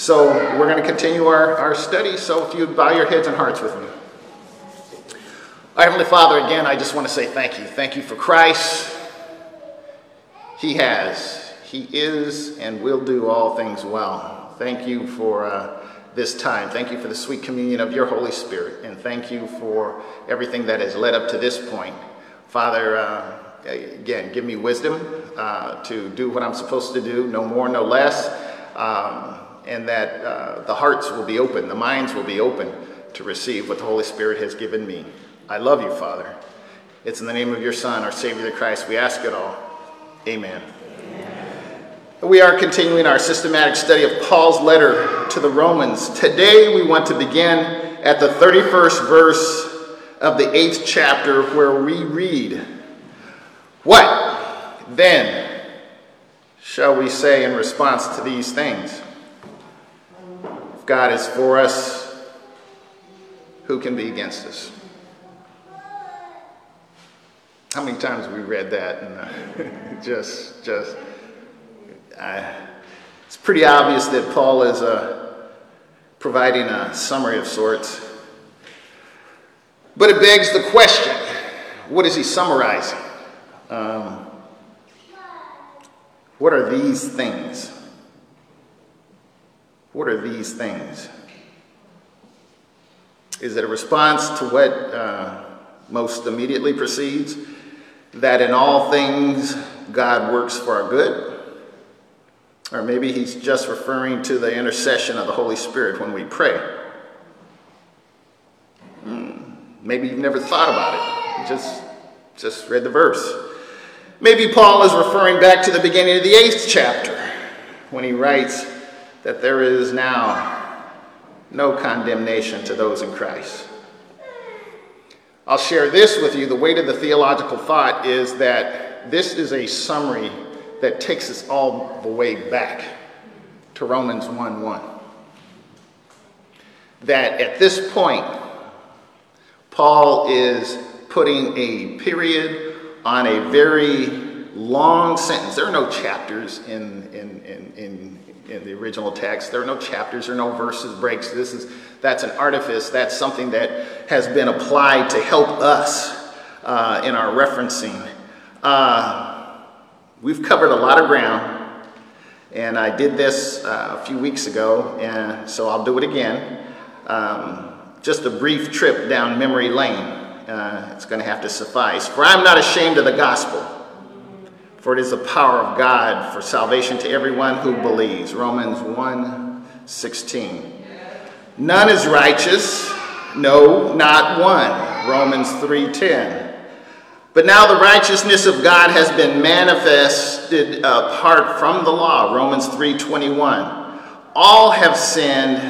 So we're going to continue our, our study. So if you bow your heads and hearts with me. Our Heavenly Father, again, I just want to say thank you. Thank you for Christ. He has, He is, and will do all things well. Thank you for uh, this time. Thank you for the sweet communion of your Holy Spirit. And thank you for everything that has led up to this point. Father, uh, again, give me wisdom uh, to do what I'm supposed to do, no more, no less, um, and that uh, the hearts will be open, the minds will be open to receive what the Holy Spirit has given me. I love you, Father. It's in the name of your Son, our Savior, the Christ, we ask it all. Amen. We are continuing our systematic study of Paul's letter to the Romans. Today we want to begin at the 31st verse of the 8th chapter where we read, What then shall we say in response to these things? If God is for us, who can be against us? How many times have we read that and uh, just, just, it's pretty obvious that Paul is uh, providing a summary of sorts. But it begs the question what is he summarizing? Um, what are these things? What are these things? Is it a response to what uh, most immediately precedes? That in all things God works for our good? Or maybe he's just referring to the intercession of the Holy Spirit when we pray. Hmm. Maybe you've never thought about it. You just, just read the verse. Maybe Paul is referring back to the beginning of the eighth chapter when he writes that there is now no condemnation to those in Christ. I'll share this with you. The weight of the theological thought is that this is a summary that takes us all the way back to Romans 1 1. That at this point, Paul is putting a period on a very long sentence. There are no chapters in, in, in, in, in the original text. There are no chapters, there are no verses, breaks. This is that's an artifice. That's something that has been applied to help us uh, in our referencing. Uh, We've covered a lot of ground, and I did this uh, a few weeks ago, and so I'll do it again. Um, just a brief trip down memory lane. Uh, it's going to have to suffice. For I'm not ashamed of the gospel, for it is the power of God for salvation to everyone who believes. Romans 1 16. None is righteous, no, not one. Romans 3 10. But now the righteousness of God has been manifested apart from the law, Romans 3:21. All have sinned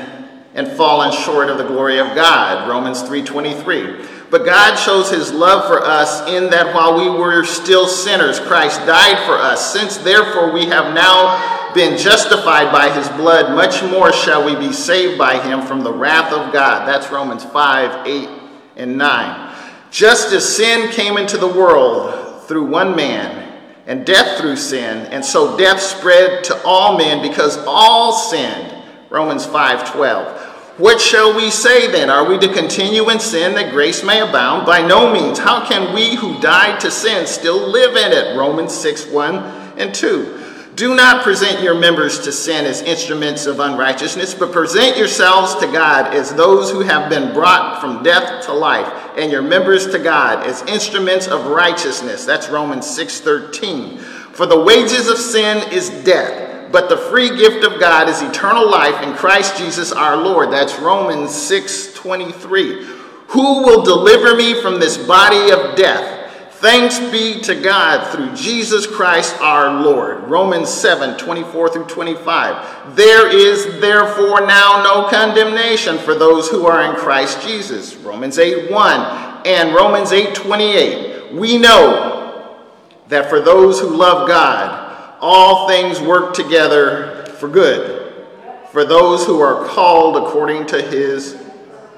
and fallen short of the glory of God, Romans 3:23. But God shows his love for us in that while we were still sinners, Christ died for us. Since therefore we have now been justified by his blood, much more shall we be saved by him from the wrath of God. That's Romans 5, 8, and 9. Just as sin came into the world through one man, and death through sin, and so death spread to all men because all sinned. Romans 5:12. What shall we say then? Are we to continue in sin that grace may abound? By no means. How can we who died to sin still live in it? Romans 6 1 and 2. Do not present your members to sin as instruments of unrighteousness, but present yourselves to God as those who have been brought from death to life, and your members to God as instruments of righteousness. That's Romans 6:13. For the wages of sin is death, but the free gift of God is eternal life in Christ Jesus our Lord. That's Romans 6:23. Who will deliver me from this body of death? Thanks be to God through Jesus Christ our Lord. Romans 7 24 through 25. There is therefore now no condemnation for those who are in Christ Jesus. Romans 8 1 and Romans 8 28. We know that for those who love God, all things work together for good, for those who are called according to his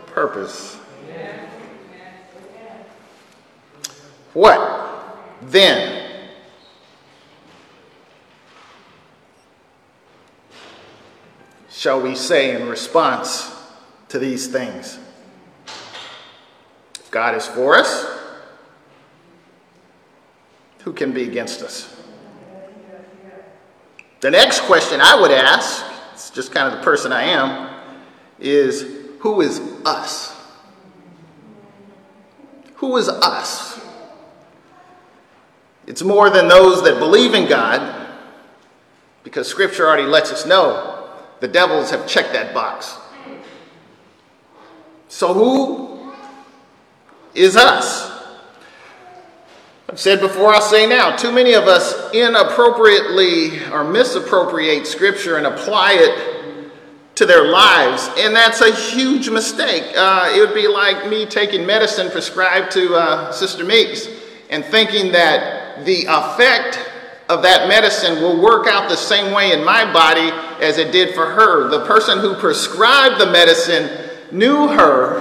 purpose. What then? shall we say in response to these things? If God is for us, who can be against us? The next question I would ask, it's just kind of the person I am, is who is us? Who is us? It's more than those that believe in God, because Scripture already lets us know the devils have checked that box. So, who is us? I've said before, I'll say now, too many of us inappropriately or misappropriate Scripture and apply it to their lives, and that's a huge mistake. Uh, it would be like me taking medicine prescribed to uh, Sister Meeks and thinking that the effect of that medicine will work out the same way in my body as it did for her. The person who prescribed the medicine knew her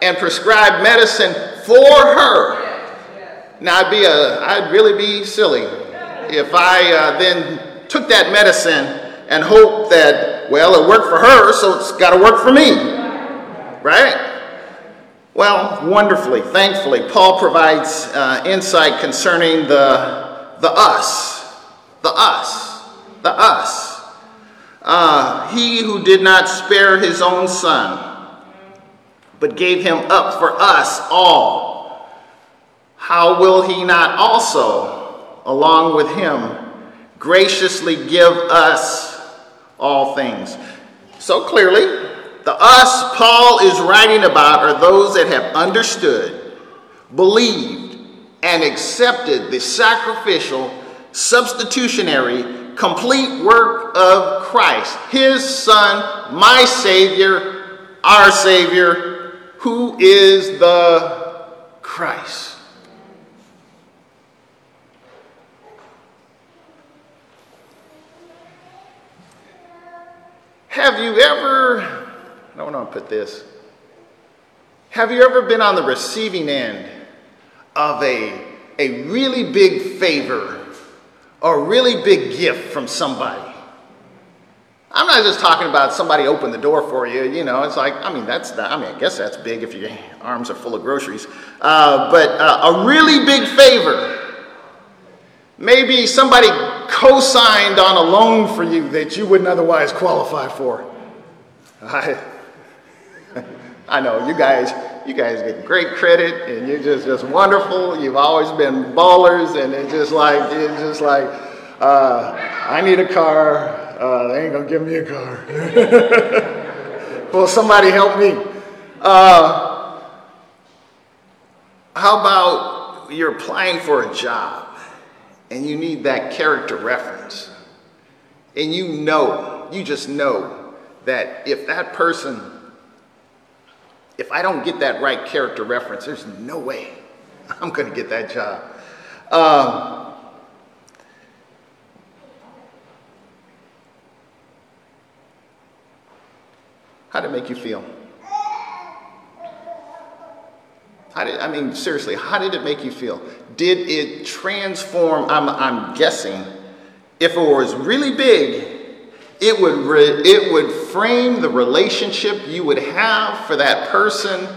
and prescribed medicine for her. Now I'd be a, I'd really be silly if I uh, then took that medicine and hoped that, well, it worked for her, so it's got to work for me, right? Well, wonderfully, thankfully, Paul provides uh, insight concerning the the us, the us, the us. Uh, he who did not spare his own son, but gave him up for us all, how will he not also, along with him, graciously give us all things? So clearly, the us Paul is writing about are those that have understood, believed, and accepted the sacrificial, substitutionary, complete work of Christ, his Son, my Savior, our Savior, who is the Christ. Have you ever, I don't want to put this, have you ever been on the receiving end of a, a really big favor or a really big gift from somebody. I'm not just talking about somebody open the door for you. You know, it's like, I mean, that's, I mean, I guess that's big if your arms are full of groceries. Uh, but uh, a really big favor. Maybe somebody co signed on a loan for you that you wouldn't otherwise qualify for. I, I know, you guys, you guys get great credit and you're just, just wonderful. You've always been ballers and it's just like, it's just like, uh, I need a car. Uh, they ain't gonna give me a car. well, somebody help me. Uh, how about you're applying for a job and you need that character reference and you know, you just know that if that person if I don't get that right character reference, there's no way I'm going to get that job. Um, how did it make you feel? How did, I mean, seriously, how did it make you feel? Did it transform? I'm, I'm guessing if it was really big, it would, re- it would frame the relationship you would have for that person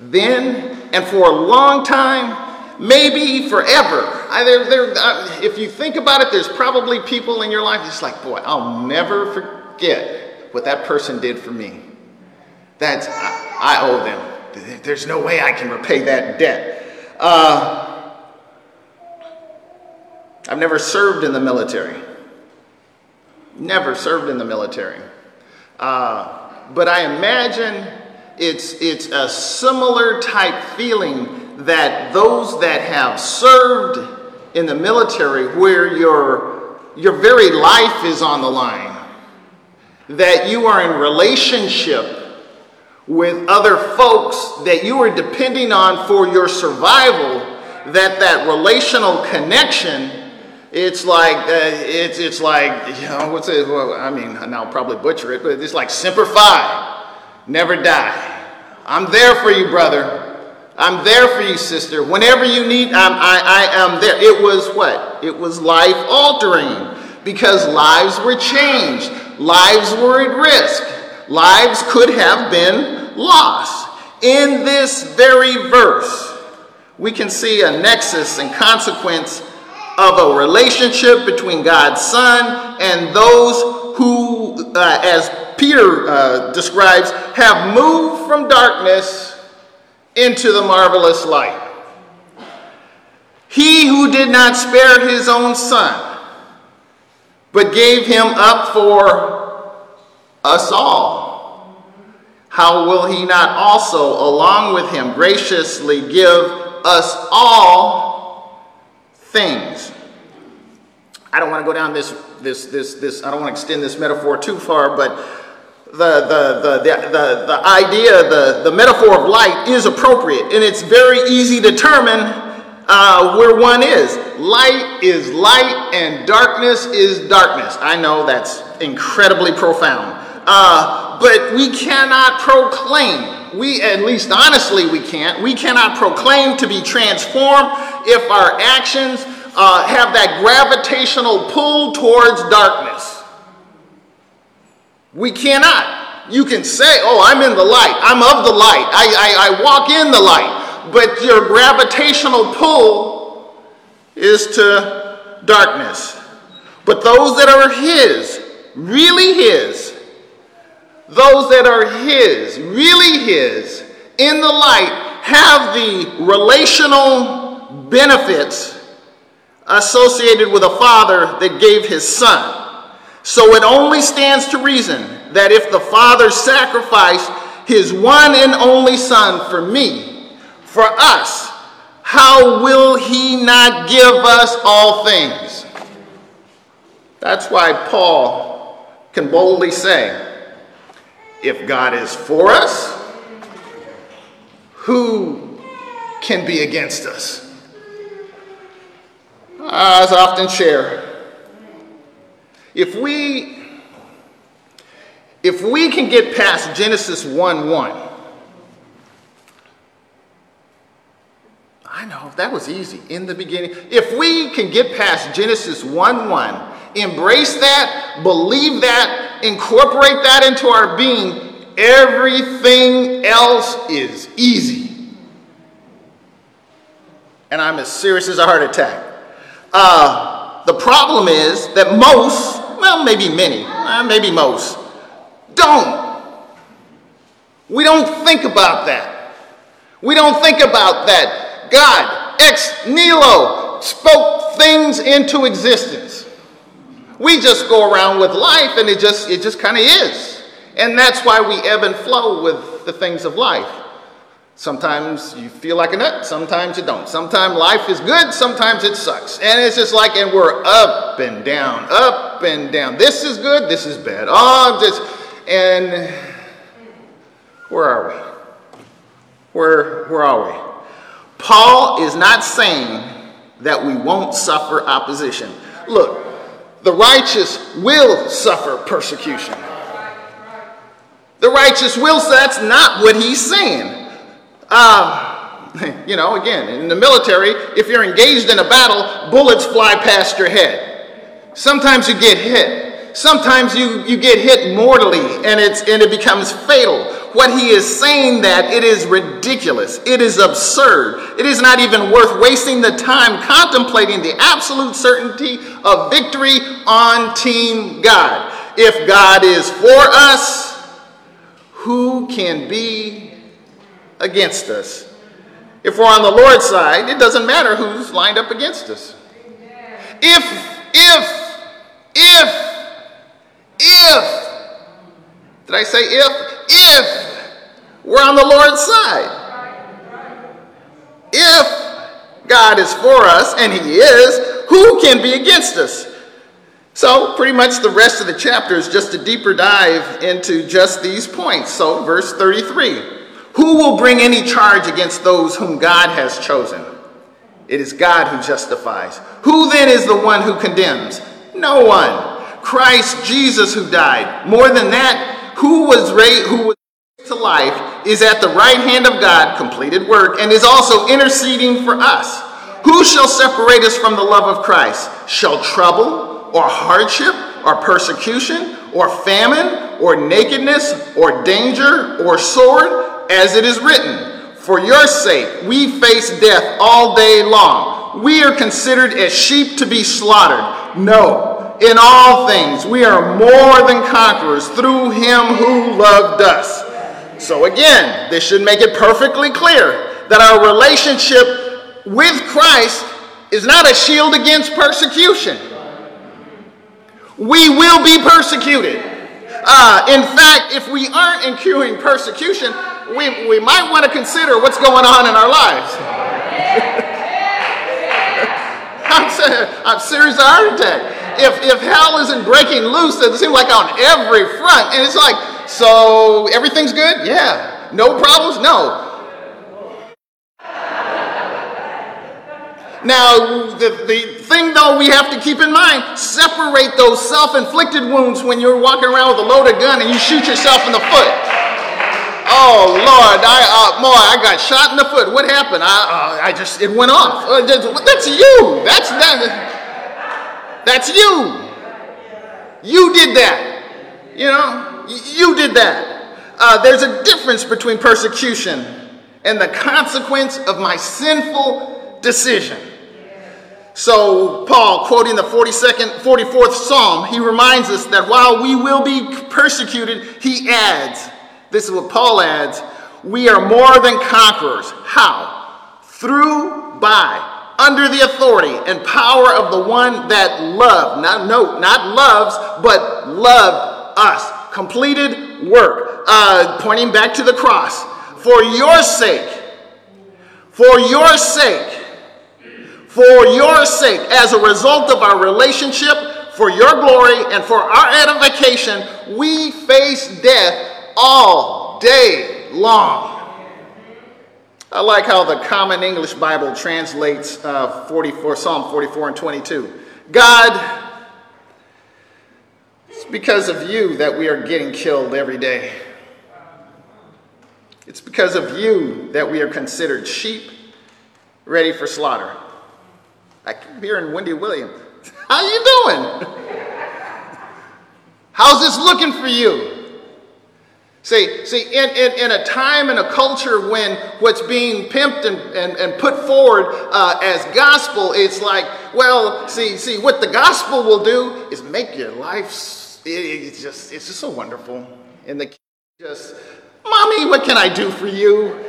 then and for a long time, maybe forever. I, there, there, uh, if you think about it, there's probably people in your life that's like, boy, I'll never forget what that person did for me. That's, I, I owe them. There's no way I can repay that debt. Uh, I've never served in the military never served in the military. Uh, but I imagine it's, it's a similar type feeling that those that have served in the military, where your, your very life is on the line, that you are in relationship with other folks that you are depending on for your survival, that that relational connection it's like uh, it's it's like you know what's it? Well, I mean, I'll probably butcher it, but it's like semper fi, never die. I'm there for you, brother. I'm there for you, sister. Whenever you need, I'm, I, I am there. It was what? It was life altering because lives were changed. lives were at risk. Lives could have been lost. In this very verse, we can see a nexus and consequence of a relationship between God's Son and those who, uh, as Peter uh, describes, have moved from darkness into the marvelous light. He who did not spare his own son, but gave him up for us all, how will he not also, along with him, graciously give us all things? I don't want to go down this, this, this, this, I don't want to extend this metaphor too far, but the, the, the, the, the, the idea, the, the metaphor of light is appropriate, and it's very easy to determine uh, where one is. Light is light and darkness is darkness. I know that's incredibly profound. Uh, but we cannot proclaim, we at least honestly we can't, we cannot proclaim to be transformed if our actions uh, have that gravitational pull towards darkness. We cannot. You can say, oh, I'm in the light, I'm of the light, I, I, I walk in the light but your gravitational pull is to darkness. But those that are His, really His, those that are His, really His, in the light, have the relational benefits associated with a father that gave his son. So it only stands to reason that if the father sacrificed his one and only son for me, for us, how will he not give us all things? That's why Paul can boldly say, if God is for us, who can be against us? Ah, as I often share, if we if we can get past Genesis 1 1, I know, that was easy in the beginning. If we can get past Genesis 1 1, embrace that, believe that, incorporate that into our being, everything else is easy. And I'm as serious as a heart attack. Uh, the problem is that most, well, maybe many, uh, maybe most, don't. We don't think about that. We don't think about that God, ex nihilo, spoke things into existence. We just go around with life and it just it just kind of is. And that's why we ebb and flow with the things of life. Sometimes you feel like a nut, sometimes you don't. Sometimes life is good, sometimes it sucks. And it's just like, and we're up and down, up and down. This is good, this is bad. Oh, just, and where are we? Where, where are we? Paul is not saying that we won't suffer opposition. Look, the righteous will suffer persecution. The righteous will, so that's not what he's saying. Uh, you know, again, in the military, if you're engaged in a battle, bullets fly past your head. Sometimes you get hit. Sometimes you, you get hit mortally and, it's, and it becomes fatal what he is saying that it is ridiculous. It is absurd. It is not even worth wasting the time contemplating the absolute certainty of victory on Team God. If God is for us, who can be against us? If we're on the Lord's side, it doesn't matter who's lined up against us. If, if, if, if, did I say if? If we're on the Lord's side. If God is for us, and He is, who can be against us? So, pretty much the rest of the chapter is just a deeper dive into just these points. So, verse 33 Who will bring any charge against those whom God has chosen? It is God who justifies. Who then is the one who condemns? No one. Christ Jesus who died. More than that, who was raised, who was to life, is at the right hand of God, completed work, and is also interceding for us. Who shall separate us from the love of Christ? Shall trouble, or hardship, or persecution, or famine, or nakedness, or danger, or sword, as it is written, For your sake we face death all day long. We are considered as sheep to be slaughtered. No, in all things we are more than conquerors through him who loved us. So again, this should make it perfectly clear that our relationship with Christ is not a shield against persecution. We will be persecuted. Uh, in fact, if we aren't incurring persecution, we, we might want to consider what's going on in our lives. I'm, saying, I'm serious heart attack. If, if hell isn't breaking loose, it seems like on every front. And it's like, so everything's good? Yeah. No problems? No. Now, the, the thing though we have to keep in mind, separate those self-inflicted wounds when you're walking around with a loaded gun and you shoot yourself in the foot. Oh Lord, I uh, boy, I got shot in the foot. What happened? I, uh, I just it went off. Uh, that's you. That's that. That's you. You did that. You know, you did that. Uh, there's a difference between persecution and the consequence of my sinful decision. So, Paul, quoting the 42nd, 44th Psalm, he reminds us that while we will be persecuted, he adds, this is what Paul adds, we are more than conquerors. How? Through, by, under the authority and power of the one that loved, not no, not loves, but loved us. Completed work, uh, pointing back to the cross. For your sake, for your sake, for your sake, as a result of our relationship, for your glory, and for our edification, we face death all day long. I like how the Common English Bible translates uh, 44, Psalm 44 and 22. God, it's because of you that we are getting killed every day. It's because of you that we are considered sheep ready for slaughter. I keep hearing Wendy Williams. How you doing? How's this looking for you? See, see in, in, in a time and a culture when what's being pimped and, and, and put forward uh, as gospel, it's like, well, see, see, what the gospel will do is make your life, it, it's, just, it's just so wonderful. And the just, mommy, what can I do for you?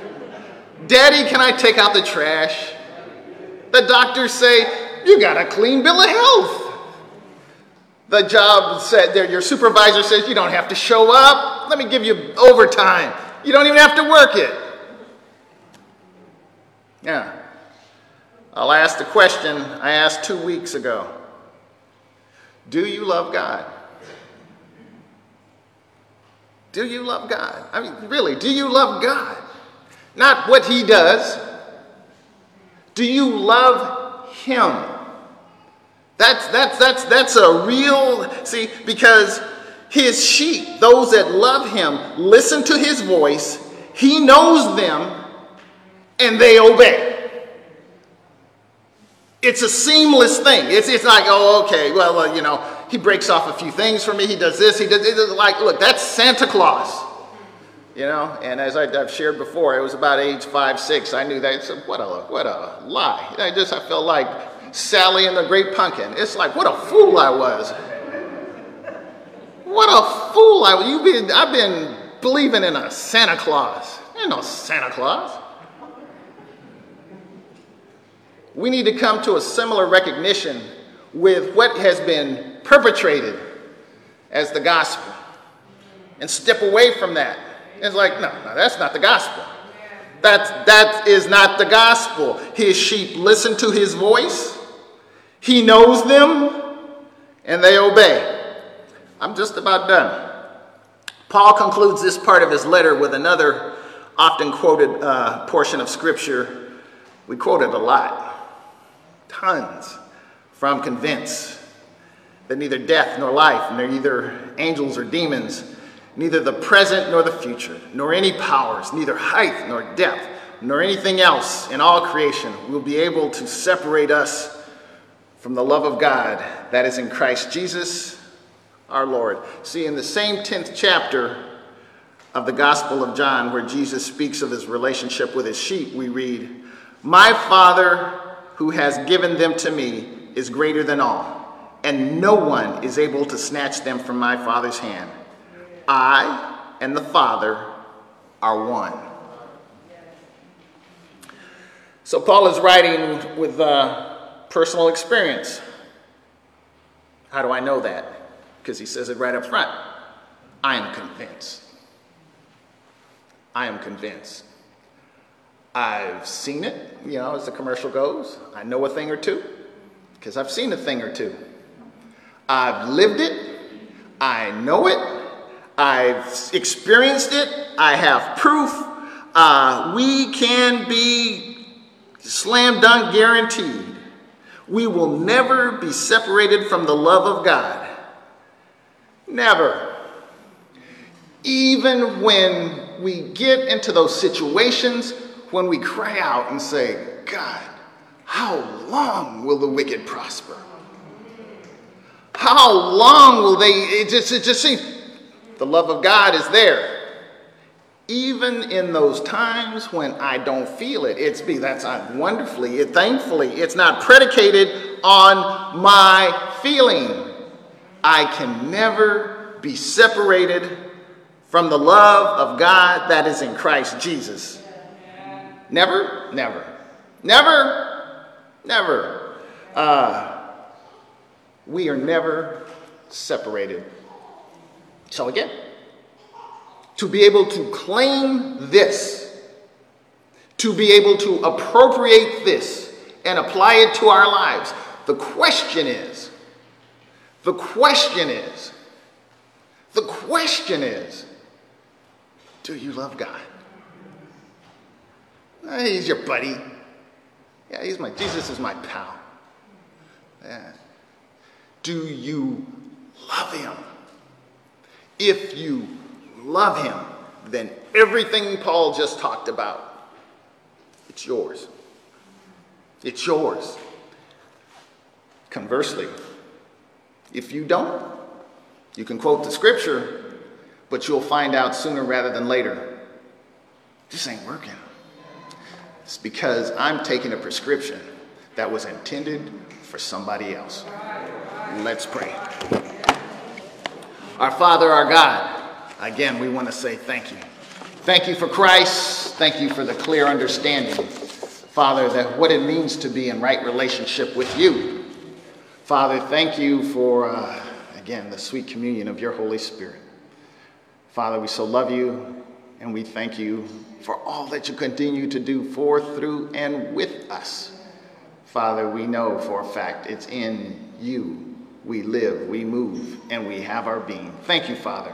Daddy, can I take out the trash? The doctors say, you got a clean bill of health. The job said your supervisor says you don't have to show up. Let me give you overtime. You don't even have to work it. Yeah. I'll ask the question I asked two weeks ago Do you love God? Do you love God? I mean, really, do you love God? Not what He does, do you love him? That's, that's, that's, that's a real, see, because his sheep, those that love him, listen to his voice, he knows them, and they obey. It's a seamless thing. It's, it's like, oh, okay, well, uh, you know, he breaks off a few things for me. He does this. He does, like, look, that's Santa Claus you know. And as I, have shared before, it was about age five, six. I knew that. Said, what a what a lie. I just I felt like Sally and the Great Pumpkin. It's like what a fool I was. What a fool I was. You been I've been believing in a Santa Claus. Ain't no Santa Claus. We need to come to a similar recognition with what has been perpetrated as the gospel and step away from that it's like, no, no, that's not the gospel. That, that is not the gospel. His sheep listen to his voice, he knows them, and they obey. I'm just about done. Paul concludes this part of his letter with another often quoted uh, portion of scripture. We quote it a lot, tons, from Convince that neither death nor life, nor either angels or demons, neither the present nor the future, nor any powers, neither height nor depth, nor anything else in all creation will be able to separate us from the love of God that is in Christ Jesus our Lord. See, in the same 10th chapter of the Gospel of John, where Jesus speaks of his relationship with his sheep, we read, My Father who has given them to me is greater than all, and no one is able to snatch them from my Father's hand. I and the Father are one. So, Paul is writing with uh, personal experience. How do I know that? Because he says it right up front. I am convinced. I am convinced. I've seen it, you know, as the commercial goes. I know a thing or two because I've seen a thing or two. I've lived it. I know it. I've experienced it. I have proof. Uh, we can be slam dunk guaranteed. We will never be separated from the love of God. Never. Even when we get into those situations when we cry out and say, God, how long will the wicked prosper? How long will they? It just, it just seems the love of God is there. Even in those times when I don't feel it, it's be that's wonderfully, it, thankfully, it's not predicated on my feeling. I can never be separated from the love of God that is in Christ Jesus. Never, never, never, never. Uh, we are never separated. So, again, to be able to claim this, to be able to appropriate this and apply it to our lives, the question is, the question is, the question is, do you love God? Uh, he's your buddy. Yeah, he's my, Jesus is my pal. Yeah. Do you love him? If you love him, then everything Paul just talked about, it's yours. It's yours. Conversely, if you don't, you can quote the scripture, but you'll find out sooner rather than later. This ain't working. It's because I'm taking a prescription that was intended for somebody else. Let's pray. Our Father, our God, again, we want to say thank you. Thank you for Christ. Thank you for the clear understanding, Father, that what it means to be in right relationship with you. Father, thank you for, uh, again, the sweet communion of your Holy Spirit. Father, we so love you and we thank you for all that you continue to do for, through, and with us. Father, we know for a fact it's in you we live, we move, and we have our being. Thank you, Father.